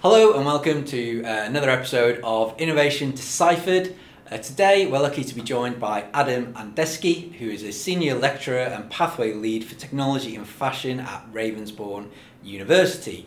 Hello and welcome to uh, another episode of Innovation Deciphered. Uh, today we're lucky to be joined by Adam Andrascik, who is a senior lecturer and pathway lead for technology and fashion at Ravensbourne University.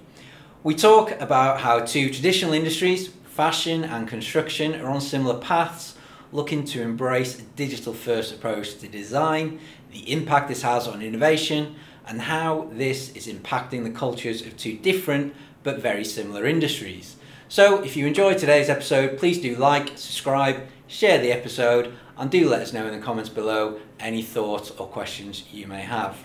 We talk about how two traditional industries, fashion and construction, are on similar paths, looking to embrace a digital first approach to design, the impact this has on innovation, and how this is impacting the cultures of two different but very similar industries. So, if you enjoyed today's episode, please do like, subscribe, share the episode, and do let us know in the comments below any thoughts or questions you may have.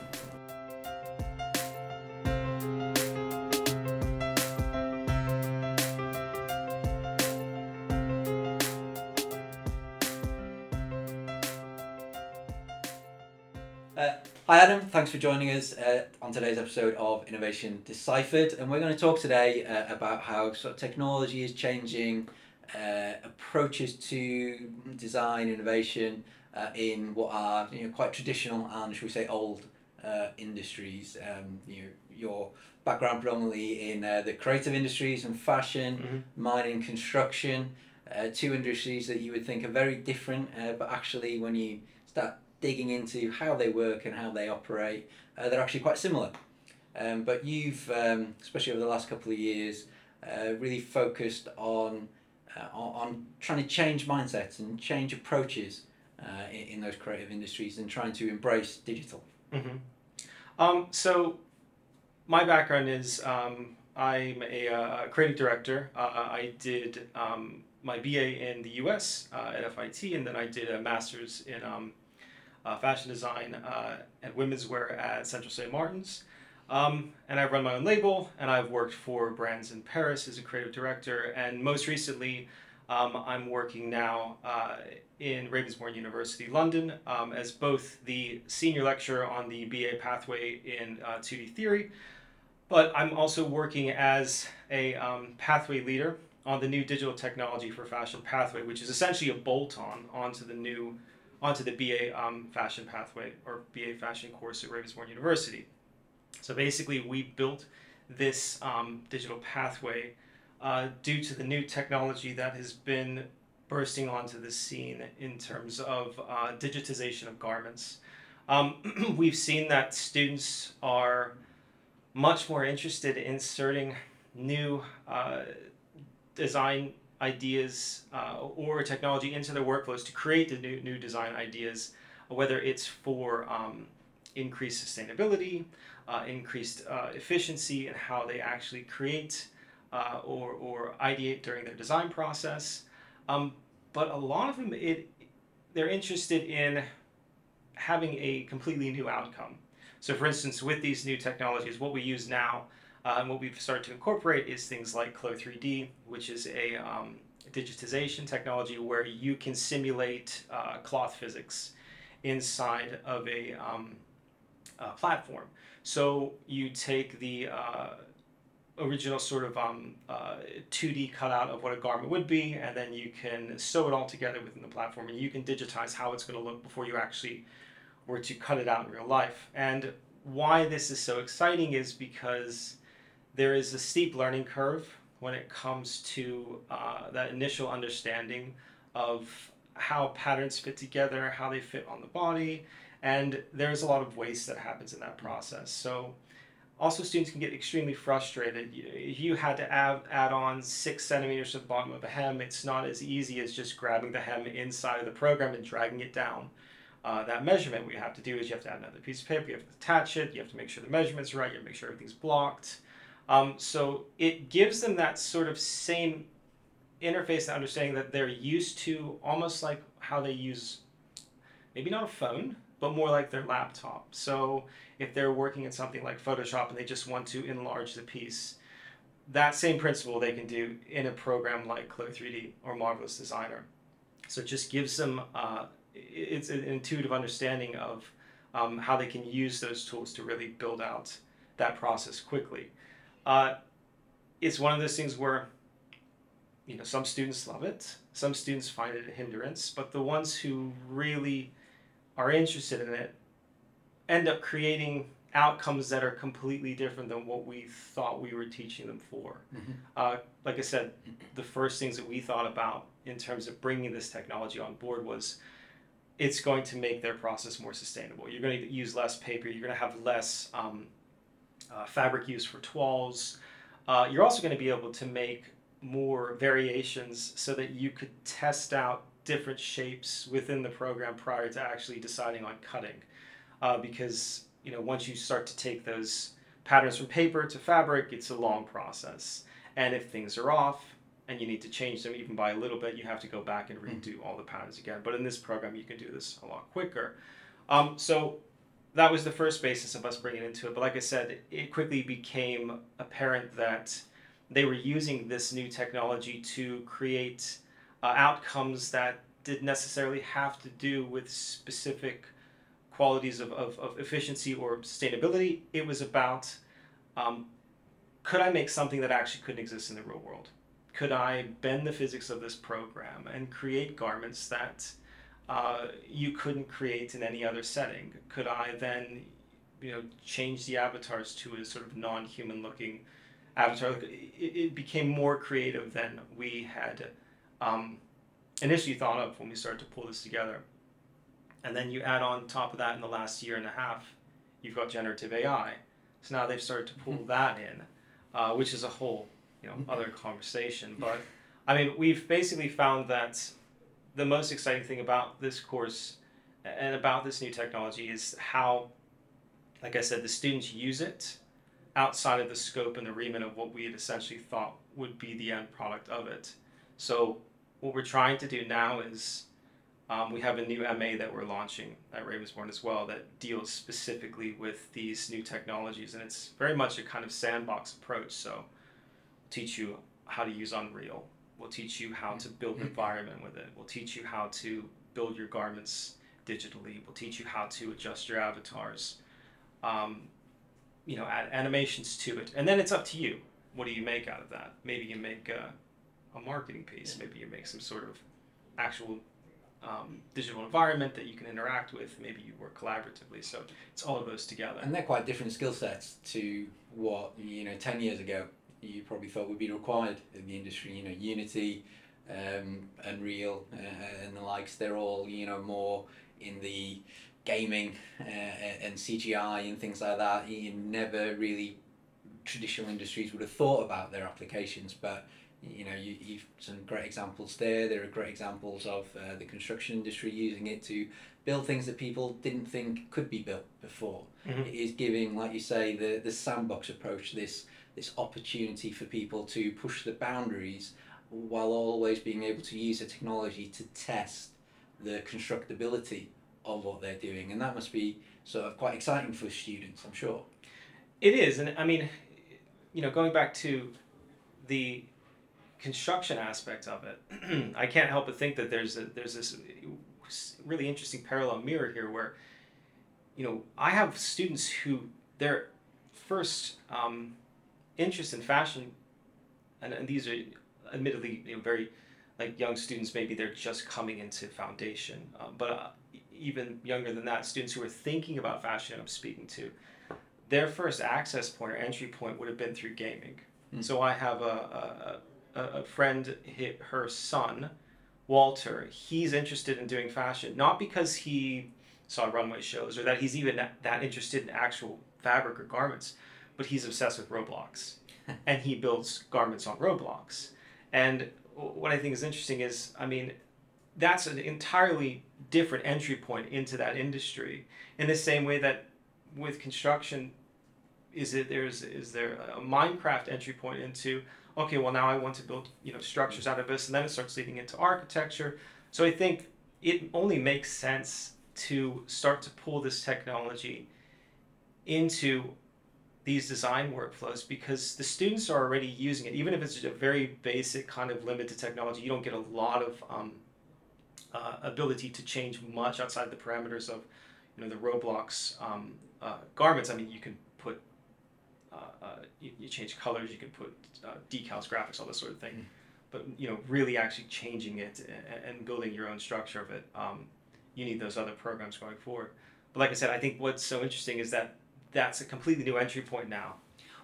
Uh, hi Adam, thanks for joining us uh, on today's episode of Innovation Deciphered, and we're going to talk today uh, about how sort of technology is changing uh, approaches to design innovation uh, in what are you know quite traditional and should we say old uh, industries. Um, you know, your background predominantly in the creative industries and fashion, mm-hmm. mining, construction, two industries that you would think are very different, but actually when you start digging into how they work and how they operate, uh, they're actually quite similar. Um, but you've, um, especially over the last couple of years, uh, really focused on, uh, on trying to change mindsets and change approaches uh, in, in, those creative industries and trying to embrace digital. Mm-hmm. Um, so, my background is um, I'm a, uh, a, creative director. Uh, I did um, my BA in the US at FIT, and then I did a master's in um, uh, fashion design uh, and women's wear at Central St. Martin's. Um, and I run my own label, and I've worked for brands in Paris as a creative director. And most recently, um, I'm working now uh, in Ravensbourne University, London, um, as both the senior lecturer on the BA pathway in uh, 2D theory, but I'm also working as a um, pathway leader on the new digital technology for fashion pathway, which is essentially a bolt on onto the new onto the BA um, fashion pathway or BA fashion course at Ravensbourne University. So basically, we built this um, digital pathway uh, due to the new technology that has been bursting onto the scene in terms of uh, digitization of garments. Um, we've seen that students are much more interested in inserting new uh, design ideas uh, or technology into their workflows to create the new, new design ideas, whether it's for um, increased sustainability, uh, increased uh, efficiency in how they actually create uh, or, or ideate during their design process. Um, but a lot of them, it, they're interested in having a completely new outcome. So, for instance, with these new technologies, what we use now uh, and what we've started to incorporate is things like Clo 3D, which is a um, digitization technology where you can simulate uh, cloth physics inside of a, um, a, platform. So you take the uh, original sort of um, uh, 2D cutout of what a garment would be, and then you can sew it all together within the platform, and you can digitize how it's going to look before you actually were to cut it out in real life. And why this is so exciting is because there is a steep learning curve when it comes to uh, that initial understanding of how patterns fit together, how they fit on the body, and there's a lot of waste that happens in that process. So, also students can get extremely frustrated. If you had to add, add on six centimeters to the bottom of a hem, it's not as easy as just grabbing the hem inside of the program and dragging it down. Uh, that measurement, what you have to do is you have to add another piece of paper, you have to attach it, you have to make sure the measurement's right, you have to make sure everything's blocked. Um, so it gives them that sort of same interface and understanding that they're used to almost like how they use maybe not a phone, but more like their laptop. So if they're working in something like Photoshop and they just want to enlarge the piece, that same principle they can do in a program like Clo 3D or Marvelous Designer. So it just gives them uh, it's an intuitive understanding of um, how they can use those tools to really build out that process quickly. Uh, it's one of those things where, you know, some students love it, some students find it a hindrance, but the ones who really are interested in it end up creating outcomes that are completely different than what we thought we were teaching them for. Mhm. Uh, like I said, the first things that we thought about in terms of bringing this technology on board was it's going to make their process more sustainable. You're going to use less paper. You're going to have less um, uh, fabric use for toiles. Uh, you're also going to be able to make more variations so that you could test out different shapes within the program prior to actually deciding on cutting. Uh, because you know once you start to take those patterns from paper to fabric, it's a long process. And if things are off and you need to change them even by a little bit, you have to go back and redo all the patterns again. But in this program, you can do this a lot quicker. Um, so that was the first basis of us bringing into it. But like I said, it quickly became apparent that they were using this new technology to create uh, outcomes that didn't necessarily have to do with specific qualities of, of, of efficiency or sustainability. It was about um, could I make something that actually couldn't exist in the real world? Could I bend the physics of this program and create garments that uh, you couldn't create in any other setting? Could I then, you know, change the avatars to a sort of non-human looking avatar? It, it became more creative than we had um, initially thought of when we started to pull this together. And then you add on top of that in the last year and a half, you've got generative AI. So now they've started to pull that in, uh, which is a whole you know other conversation. But I mean, we've basically found that the most exciting thing about this course and about this new technology is how, like I said, the students use it outside of the scope and the remit of what we had essentially thought would be the end product of it. So what we're trying to do now is um, we have a new MA that we're launching at Ravensbourne as well that deals specifically with these new technologies, and it's very much a kind of sandbox approach. So, teach you how to use Unreal. We'll teach you how to build an environment with it. We'll teach you how to build your garments digitally. We'll teach you how to adjust your avatars. Um, you know, add animations to it, and then it's up to you. What do you make out of that? Maybe you make a, a marketing piece. Maybe you make some sort of actual um, digital environment that you can interact with. Maybe you work collaboratively. So it's all of those together. And they're quite different skill sets to what you know ten years ago you probably thought would be required in the industry. You know, Unity, um, Unreal, uh, and the likes. They're all you know more in the gaming uh, and CGI and things like that. You never really traditional industries would have thought about their applications, but you know you, you've some great examples there there are great examples of uh, the construction industry using it to build things that people didn't think could be built before Mhm. it is giving like you say the the sandbox approach this this opportunity for people to push the boundaries while always being able to use the technology to test the constructability of what they're doing. And that must be sort of quite exciting for students i'm sure. It is, and I mean, you know, going back to the construction aspect of it, I can't help but think that there's a, there's this really interesting parallel mirror here where, you know, I have students who their first um, interest in fashion, and, and these are admittedly you know, very like young students. Maybe they're just coming into foundation, um, but uh, even younger than that, students who are thinking about fashion. I'm speaking to their first access point or entry point would have been through gaming. Mm. So I have a, a, a, friend, her son, Walter. He's interested in doing fashion, not because he saw runway shows or that he's even that, that interested in actual fabric or garments, but he's obsessed with Roblox, and he builds garments on Roblox. And what I think is interesting is, I mean, that's an entirely different entry point into that industry. In the same way that with construction is it there's is there a minecraft entry point into okay well now i want to build you know structures out of this and then it starts leading into architecture so i think it only makes sense to start to pull this technology into these design workflows because the students are already using it even if it's a very basic kind of limited technology you don't get a lot of um, uh, ability to change much outside the parameters of you know the roblox um, uh, garments, I mean, you can put, uh, uh, you, you change colors, you can put uh, decals, graphics, all this sort of thing. Mm. But you know, really actually changing it and, and building your own structure of it, um, you need those other programs going forward. But like I said, I think what's so interesting is that that's a completely new entry point now.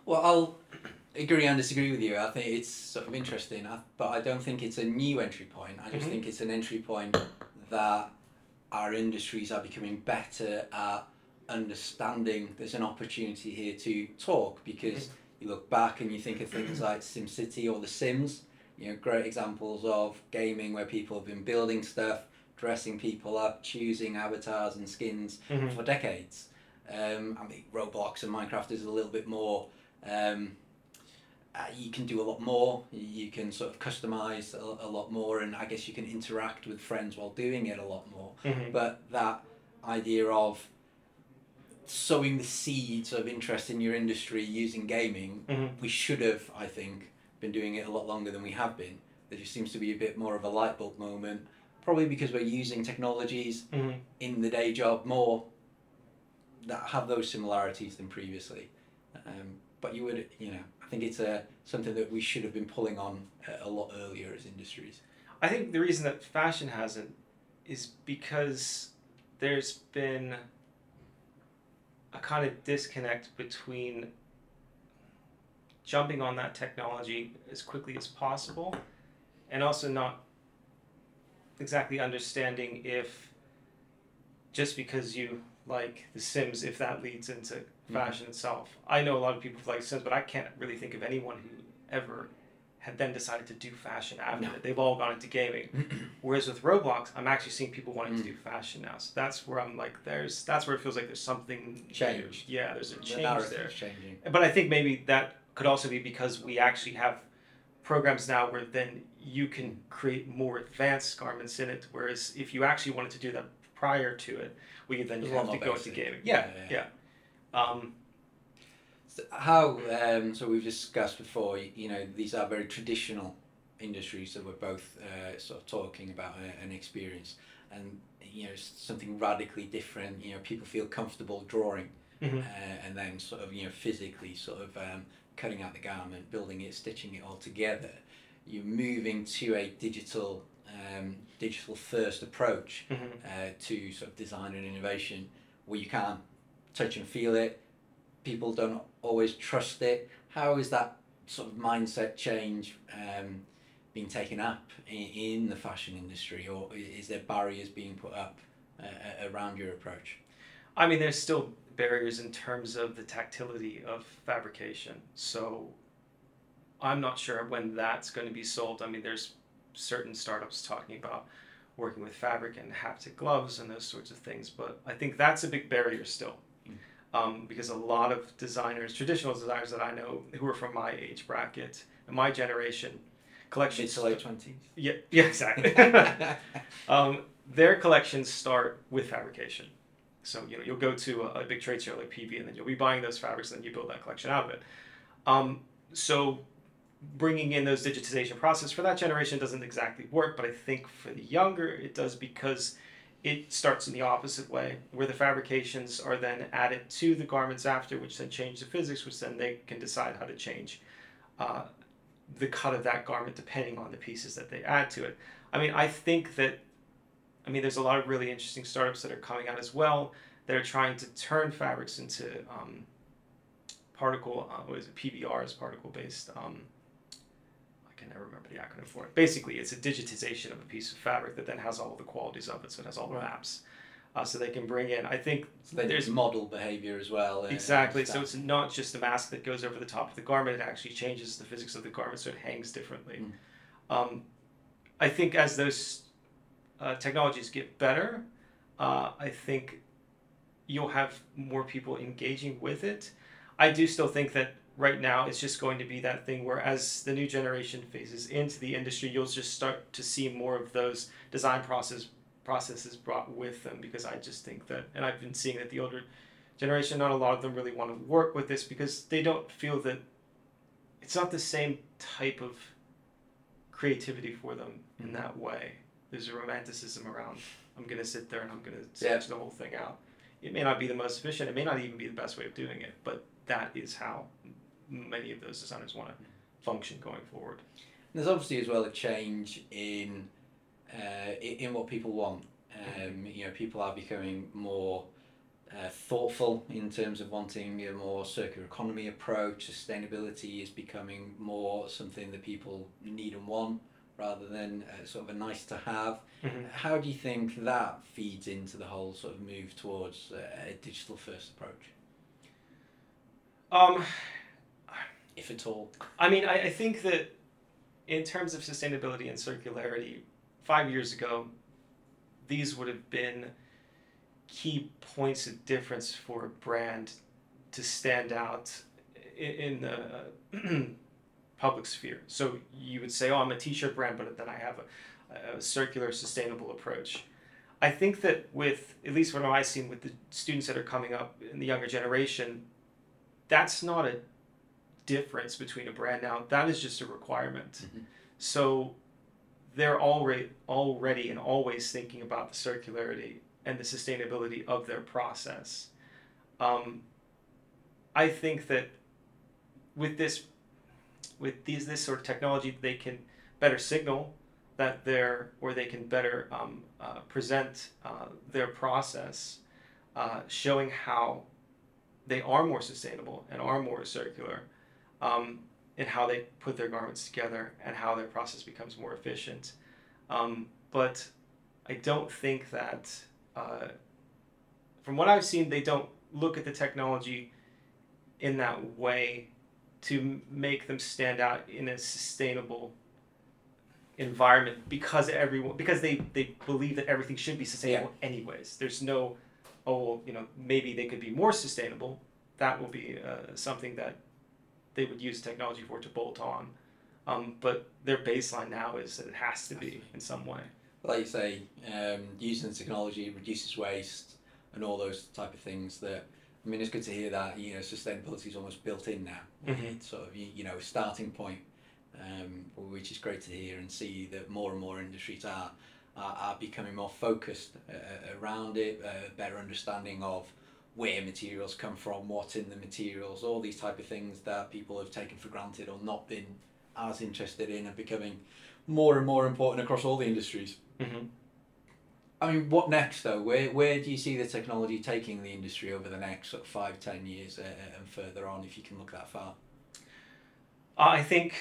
Well, I'll agree and disagree with you. I think it's sort of interesting, but I don't think it's a new entry point. I just Mhm. think it's an entry point that our industries are becoming better at understanding there's an opportunity here to talk because you look back and you think of things like SimCity or The Sims, you know, great examples of gaming where people have been building stuff, dressing people up, choosing avatars and skins Mhm. for decades. Um, I mean, Roblox and Minecraft is a little bit more. Um, uh, you can do a lot more. You can sort of customize a, a lot more, and I guess you can interact with friends while doing it a lot more. Mhm. But that idea of sowing the seeds of interest in your industry using gaming, Mhm. we should have, I think, been doing it a lot longer than we have been. There just seems to be a bit more of a light bulb moment, probably because we're using technologies Mhm. in the day job more that have those similarities than previously. Um, but you would, you know, I think it's a something that we should have been pulling on a, a lot earlier as industries. I think the reason that fashion hasn't is because there's been a kind of disconnect between jumping on that technology as quickly as possible and also not exactly understanding if just because you like The Sims, if that leads into fashion itself. I know a lot of people who like Sims, but I can't really think of anyone who ever had then decided to do fashion after No. it. They've all gone into gaming. Whereas with Roblox, I'm actually seeing people wanting to Mm. do fashion now. So that's where I'm like, there's that's where it feels like there's something Changed. Yeah, there's a change narrative's there. changing. But I think maybe that could also be because we actually have programs now where then you can create more advanced garments in it. Whereas if you actually wanted to do that prior to it, we then It's you a lot have to go into gaming. Yeah, Yeah, yeah. Um, So how um, so we've discussed before you, know these are very traditional industries that we're both uh, sort of talking about uh, and experience and you know something radically different you know people feel comfortable drawing Mhm. uh, and then sort of you know physically sort of um, cutting out the garment building it stitching it all together you're moving to a digital um, digital first approach mhm. uh, to sort of design and innovation where you can't touch and feel it. People don't always trust it. How is that sort of mindset change um, being taken up in, in the fashion industry, or is there barriers being put up uh, around your approach? I mean, there's still barriers in terms of the tactility of fabrication. So I'm not sure when that's going to be solved. I mean, there's certain startups talking about working with fabric and haptic gloves and those sorts of things, but I think that's a big barrier still. Mm. Um, because a lot of designers, traditional designers that I know who are from my age bracket and my generation, Mid collections. to late twenties. Yeah, yeah, exactly. um, their collections start with fabrication. So you know you'll go to a, a big trade show like PV, and then you'll be buying those fabrics, and then you build that collection out of it. Um, so bringing in those digitization process for that generation doesn't exactly work, but I think for the younger it does because it starts in the opposite way, where the fabrications are then added to the garments after, which then change the physics, which then they can decide how to change uh, the cut of that garment depending on the pieces that they add to it. I mean, I think that, I mean, there's a lot of really interesting startups that are coming out as well that are trying to turn fabrics into um, particle, uh, what is it, PBRs, particle based. Um, can never remember the acronym for it. Basically, it's a digitization of a piece of fabric that then has all the qualities of it, so it has all the Right. maps. Uh, so they can bring in, I think So then there's there's model behavior as well. uh, Exactly. So it's not just a mask that goes over the top of the garment. It actually changes the physics of the garment, so it hangs differently. Mm. Um, I think as those uh, technologies get better, uh, I think you'll have more people engaging with it. I do still think that right now it's just going to be that thing where as the new generation phases into the industry, you'll just start to see more of those design process processes brought with them because I just think that, and I've been seeing that the older generation, not a lot of them really want to work with this because they don't feel that it's not the same type of creativity for them in Mhm. that way. There's a romanticism around. I'm gonna sit there and I'm gonna Yeah. sketch the whole thing out. It may not be the most efficient. It may not even be the best way of doing it, but that is how many of those designers want to function going forward. There's obviously as well a change in uh, in what people want. Um, you know, people are becoming more uh, thoughtful in terms of wanting a more circular economy approach. Sustainability is becoming more something that people need and want rather than uh, sort of a nice to have. Mhm. How do you think that feeds into the whole sort of move towards uh, a digital first approach, Um, if at all? I mean, I, I think that in terms of sustainability and circularity, five years ago, these would have been key points of difference for a brand to stand out in, in the public sphere. So you would say, oh, I'm a t shirt brand, but then I have a, a circular, sustainable approach. I think that with, at least what I've seen with the students that are coming up in the younger generation, that's not a difference between a brand now. That is just a requirement. Mhm. So they're already already and always thinking about the circularity and the sustainability of their process. Um, I think that with this with these this sort of technology, they can better signal that they're or they can better um, uh, present uh, their process, uh, showing how they are more sustainable and are more circular, um, in how they put their garments together and how their process becomes more efficient. Um, but I don't think that, uh, from what I've seen, they don't look at the technology in that way to make them stand out in a sustainable environment because everyone because they they believe that everything should be sustainable anyways. There's no oh well you know maybe they could be more sustainable. That will be uh, something that they would use technology for to bolt on um, but their baseline now is that it has to be in some way Like you say, um, using technology reduces waste and all those type of things. That I mean, it's good to hear that you know sustainability is almost built in now. Mhm. It's sort of you, you know a starting point, um, which is great to hear and see that more and more industries are are, are becoming more focused uh, around it, a better understanding of where materials come from, what's in the materials, all these type of things that people have taken for granted or not been as interested in are becoming more and more important across all the industries. mm-hmm. I mean, what next though? Where where do you see the technology taking the industry over the next sort of five, ten years uh, and further on, if you can look that far? I think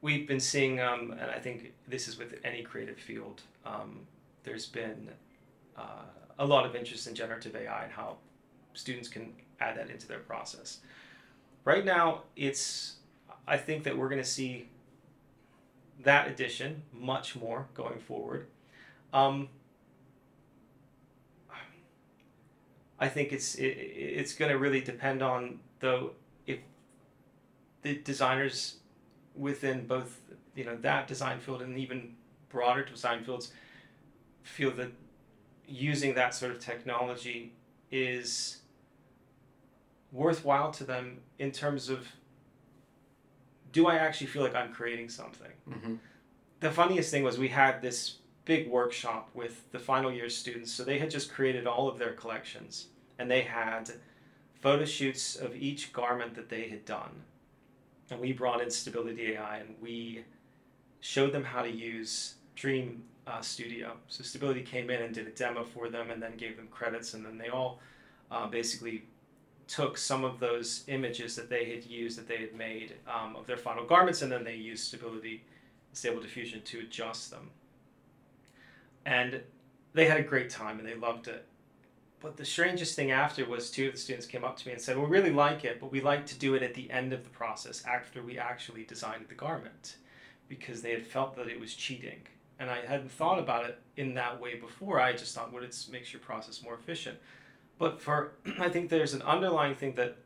we've been seeing, um, and I think this is with any creative field, um, there's been uh, a lot of interest in generative AI and how students can add that into their process. Right now, it's, I think that we're going to see that addition much more going forward. Um, I think it's it, it's going to really depend on though if the designers within both you know that design field and even broader design fields feel that using that sort of technology is worthwhile to them in terms of do I actually feel like I'm creating something? Mm-hmm. the funniest thing was we had this big workshop with the final year students. So they had just created all of their collections and they had photo shoots of each garment that they had done. And we brought in Stability AI and we showed them how to use Dream uh, Studio. So Stability came in and did a demo for them and then gave them credits. And then they all uh, basically took some of those images that they had used, that they had made um, of their final garments, and then they used Stability Stable Diffusion to adjust them. And they had a great time and they loved it. But the strangest thing after was two of the students came up to me and said, "We really like it, but we like to do it at the end of the process after we actually designed the garment because they had felt that it was cheating." And I hadn't thought about it in that way before. I just thought, well, it makes your process more efficient. But for, I think there's an underlying thing that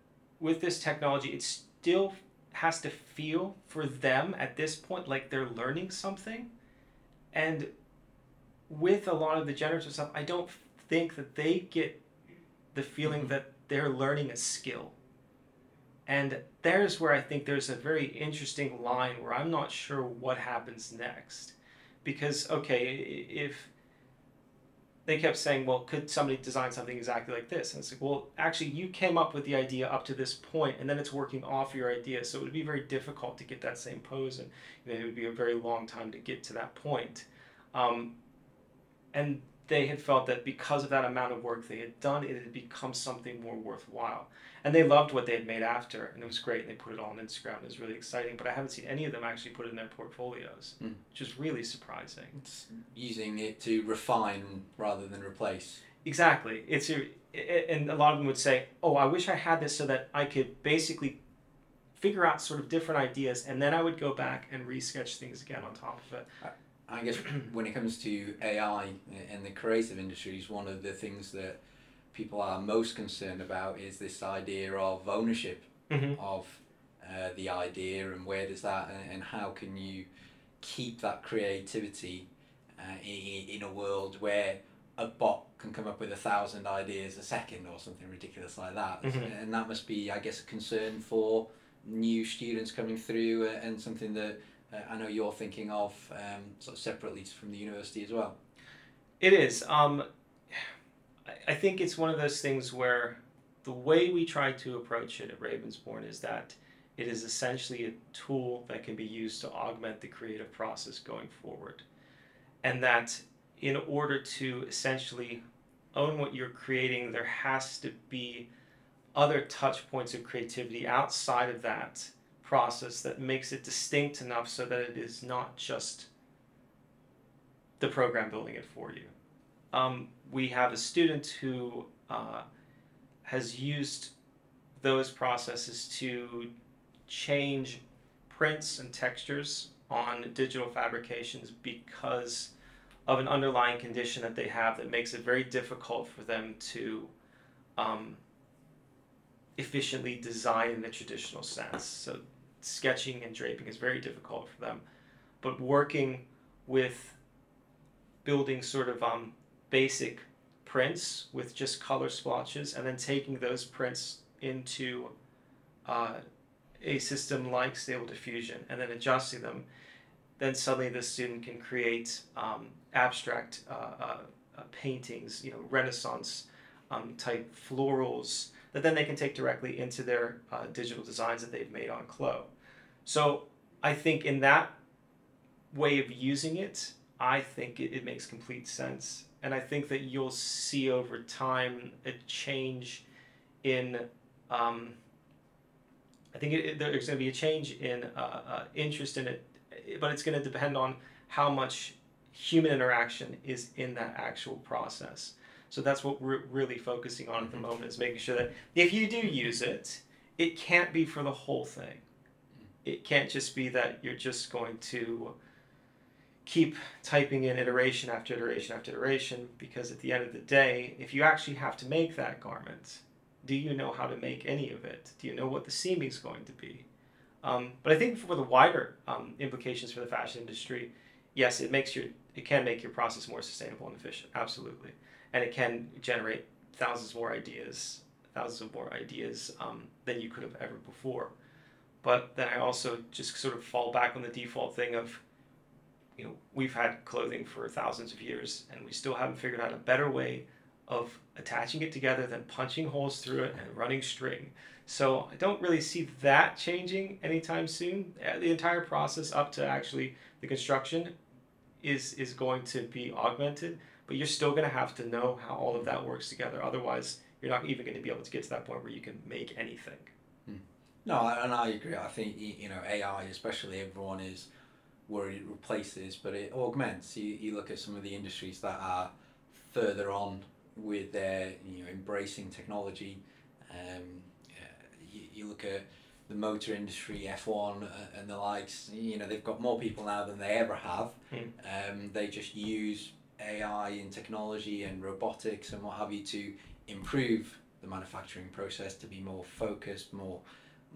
with this technology, it still has to feel for them at this point like they're learning something. And with a lot of the generative stuff, I don't think that they get the feeling Mhm. that they're learning a skill. And there's where I think there's a very interesting line where I'm not sure what happens next. Because, okay, if they kept saying, well, could somebody design something exactly like this? And it's like, well, actually, you came up with the idea up to this point, and then it's working off your idea. So it would be very difficult to get that same pose, and you know, it would be a very long time to get to that point. Um, and they had felt that because of that amount of work they had done, it had become something more worthwhile. And they loved what they had made after, and it was great. And they put it all on Instagram. It was really exciting. But I haven't seen any of them actually put it in their portfolios, Mm. which is really surprising. It's using it to refine rather than replace. Exactly. It's a, a- and a lot of them would say, "Oh, I wish I had this so that I could basically figure out sort of different ideas, and then I would go back and resketch things again on top of it." I guess when it comes to AI and the creative industries, one of the things that people are most concerned about is this idea of ownership Mm-hmm. of uh, the idea and where does that and, and how can you keep that creativity uh, in, in a world where a bot can come up with a thousand ideas a second or something ridiculous like that Mhm. and that must be I guess a concern for new students coming through uh, and something that uh, I know you're thinking of um, sort of separately from the university as well. It is. Um, I, think it's one of those things where the way we try to approach it at Ravensbourne is that it is essentially a tool that can be used to augment the creative process going forward. And that in order to essentially own what you're creating, there has to be other touch points of creativity outside of that process that makes it distinct enough so that it is not just the program building it for you. Um, we have a student who uh, has used those processes to change prints and textures on digital fabrications because of an underlying condition that they have that makes it very difficult for them to um, efficiently design in the traditional sense. So, sketching and draping is very difficult for them. But working with building sort of um, basic prints with just color splotches and then taking those prints into uh, a system like Stable Diffusion and then adjusting them, then suddenly the student can create um, abstract uh, uh, paintings, you know, Renaissance um, type florals that then they can take directly into their uh, digital designs that they've made on Clo. So I think in that way of using it, I think it, it makes complete sense. And I think that you'll see over time a change in, um, I think it, it- there's going to be a change in uh, uh, interest in it, but it's going to depend on how much human interaction is in that actual process. So that's what we're really focusing on at the Mhm. moment is making sure that if you do use it, it can't be for the whole thing. It can't just be that you're just going to keep typing in iteration after iteration after iteration because at the end of the day, if you actually have to make that garment, do you know how to make any of it? Do you know what the seaming is going to be? Um, but I think for the wider um, implications for the fashion industry, yes, it makes your it can make your process more sustainable and efficient, absolutely, and it can generate thousands more ideas, thousands of more ideas um, than you could have ever before. But then I also just sort of fall back on the default thing of you know, we've had clothing for thousands of years and we still haven't figured out a better way of attaching it together than punching holes through it and running string. So I don't really see that changing anytime soon. Uh, The entire process up to actually the construction is is going to be augmented, but you're still going to have to know how all of that works together. Otherwise, you're not even going to be able to get to that point where you can make anything. No, and I agree. I think you know AI, especially everyone is worried it replaces, but it augments. You, you look at some of the industries that are further on with their you know embracing technology. Um, you, you look at the motor industry, F one, uh, and the likes. You know they've got more people now than they ever have. Hmm. Um, they just use AI and technology and robotics and what have you to improve the manufacturing process to be more focused, more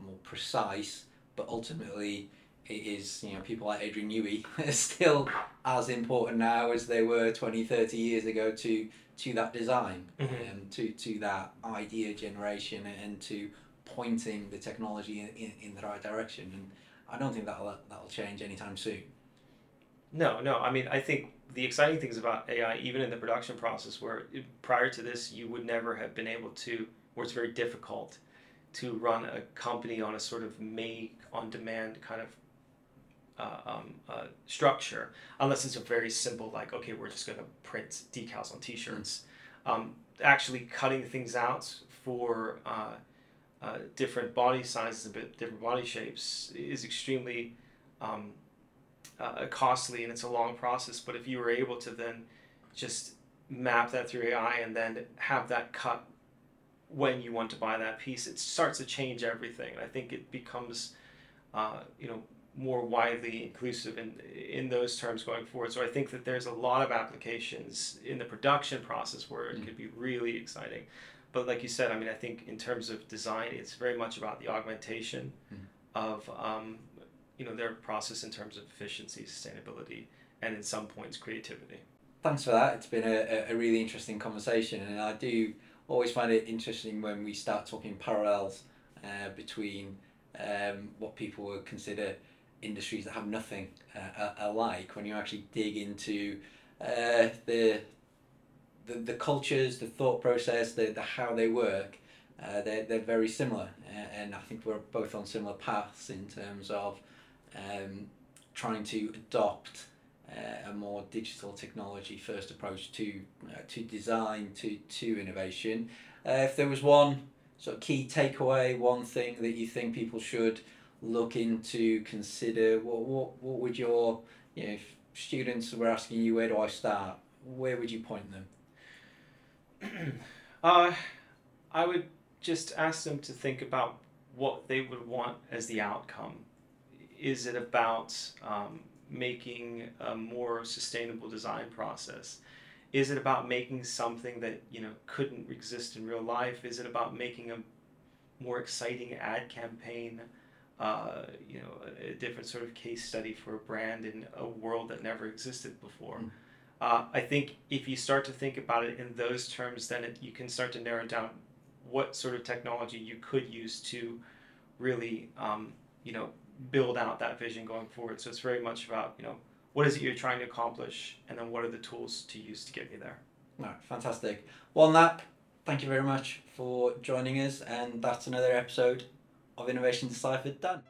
more precise, but ultimately it is, you know, people like Adrian Newey are still as important now as they were 20, 30 years ago to to that design, Mhm. um, to, to that idea generation and to pointing the technology in, in, in the right direction. And I don't think that'll, that'll change anytime soon. No, no. I mean, I think the exciting things about AI, even in the production process, where prior to this, you would never have been able to, where it's very difficult to run a company on a sort of make on demand kind of uh, um, uh, structure, unless it's a very simple, like, okay, we're just going to print decals on t shirts. Um, actually, cutting things out for uh, uh, different body sizes, a bit different body shapes, is extremely um, uh, costly and it's a long process. But if you were able to then just map that through AI and then have that cut when you want to buy that piece, it starts to change everything. I think it becomes, uh, you know, more widely inclusive in in those terms going forward. So I think that there's a lot of applications in the production process where it mm. could be really exciting. But like you said, I mean, I think in terms of design, it's very much about the augmentation mm. of um, you know their process in terms of efficiency, sustainability, and in some points creativity. Thanks for that. It's been a, a really interesting conversation, and I do always find it interesting when we start talking parallels uh, between um, what people would consider industries that have nothing uh, alike when you actually dig into uh, the, the the cultures, the thought process, the, the how they work. Uh, they're, they're very similar, and I think we're both on similar paths in terms of um, trying to adopt uh, a more digital technology first approach to uh, to design to to innovation. Uh, if there was one sort of key takeaway, one thing that you think people should look into, consider, what what, what would your you know, if students were asking you where do I start, where would you point them? uh, I would just ask them to think about what they would want as the outcome. Is it about um, making a more sustainable design process? Is it about making something that you know couldn't exist in real life? Is it about making a more exciting ad campaign? Uh, you know, a, a, different sort of case study for a brand in a world that never existed before. Mm. Uh, I think if you start to think about it in those terms, then it, you can start to narrow down what sort of technology you could use to really, um, you know, build out that vision going forward. So it's very much about, you know, what is it you're trying to accomplish, and then what are the tools to use to get you there. Right, fantastic. Well, Nat, thank you very much for joining us, and that's another episode of Innovation Deciphered done.